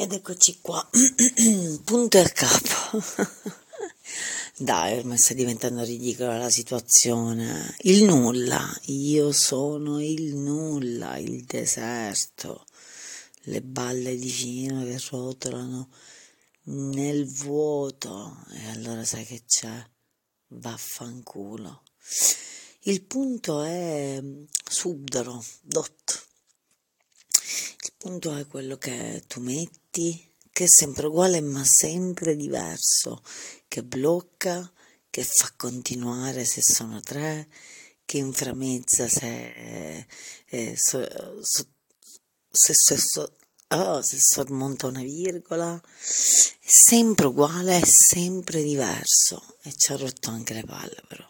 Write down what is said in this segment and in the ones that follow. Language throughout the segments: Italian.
Ed eccoci qua, punto e capo. Dai, ormai sta diventando ridicola la situazione. Il nulla, io sono il nulla, il deserto, le balle di fino che rotolano nel vuoto. E allora sai che c'è? Vaffanculo. Il punto è subdolo, dot punto è quello che tu metti, che è sempre uguale ma sempre diverso, che blocca, che fa continuare se sono tre, che inframezza se, eh, so, so, se, se, so, oh, se sormonta una virgola, è sempre uguale, è sempre diverso. E ci ha rotto anche le palle però,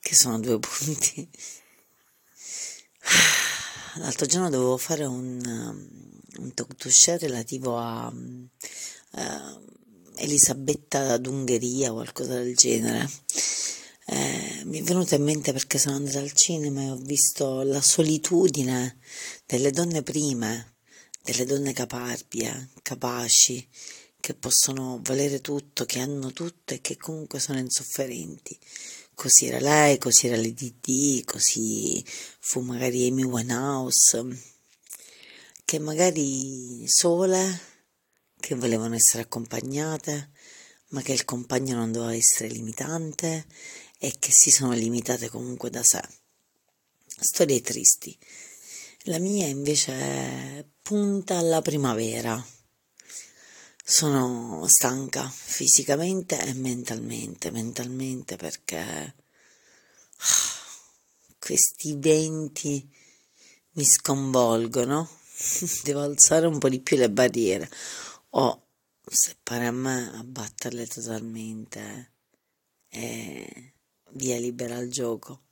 che sono due punti l'altro giorno dovevo fare un, um, un talk to share relativo a uh, Elisabetta d'Ungheria o qualcosa del genere. Eh, mi è venuta in mente perché sono andata al cinema e ho visto la solitudine delle donne prime, delle donne caparbie, capaci, che possono valere tutto, che hanno tutto e che comunque sono insofferenti. Così era lei, così era l'EDD, così fu magari Amy Winehouse, che magari sole, che volevano essere accompagnate, ma che il compagno non doveva essere limitante e che si sono limitate comunque da sé. Storie tristi. La mia invece punta alla primavera. Sono stanca fisicamente e mentalmente, mentalmente perché questi venti mi sconvolgono, devo alzare un po' di più le barriere. O se pare a me abbatterle totalmente e via libera al gioco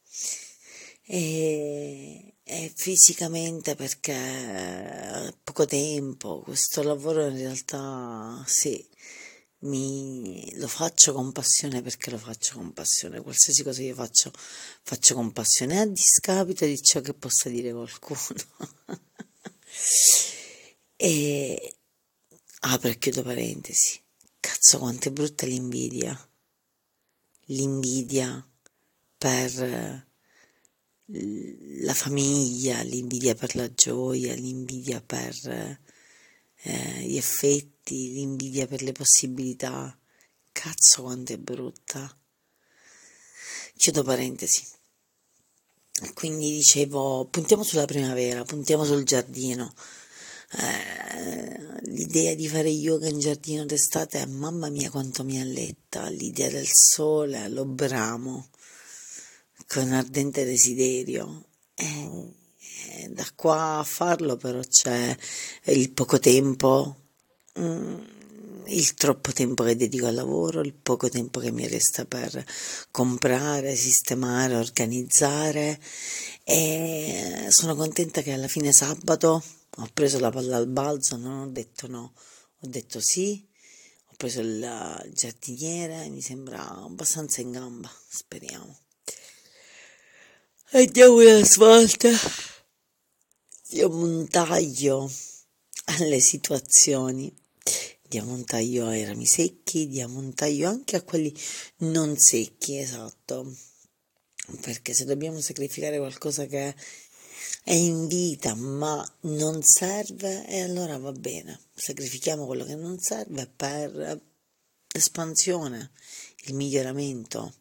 e, e fisicamente perché poco tempo, questo lavoro in realtà sì, mi, lo faccio con passione perché lo faccio con passione, qualsiasi cosa io faccio, faccio con passione. A discapito di ciò che possa dire qualcuno. e apro e chiudo parentesi, cazzo quanto è brutta l'invidia, l'invidia per la famiglia, l'invidia per la gioia, l'invidia per eh, gli effetti, l'invidia per le possibilità. Cazzo quanto è brutta. Chiudo parentesi. Quindi dicevo, puntiamo sulla primavera, puntiamo sul giardino. Eh, l'idea di fare yoga in giardino d'estate, mamma mia quanto mi alletta, l'idea del sole, lo bramo con ardente desiderio. E, e da qua a farlo però c'è il poco tempo, mm, il troppo tempo che dedico al lavoro, il poco tempo che mi resta per comprare, sistemare, organizzare e sono contenta che alla fine sabato ho preso la palla al balzo, non ho detto no, ho detto sì, ho preso il giardiniere, mi sembra abbastanza in gamba, speriamo. Andiamo una svolta. Diamo un taglio alle situazioni, diamo un taglio ai rami secchi, diamo un taglio anche a quelli non secchi, esatto. Perché se dobbiamo sacrificare qualcosa che è in vita ma non serve, e allora va bene. Sacrifichiamo quello che non serve per l'espansione, il miglioramento,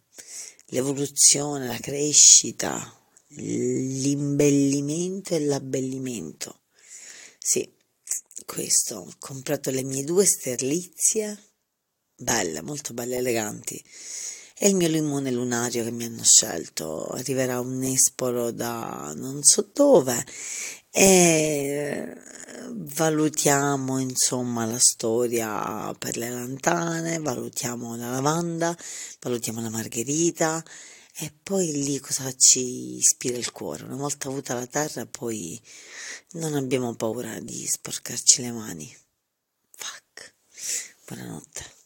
l'evoluzione, la crescita, l'imbellimento e l'abbellimento. Sì, questo, ho comprato le mie due sterlizie, belle, molto belle, eleganti, e il mio limone lunario che mi hanno scelto. Arriverà un nespolo da non so dove e valutiamo insomma la storia per le lantane, valutiamo la lavanda, valutiamo la margherita e poi lì cosa ci ispira il cuore? Una volta avuta la terra, poi non abbiamo paura di sporcarci le mani. Fuck. Buonanotte.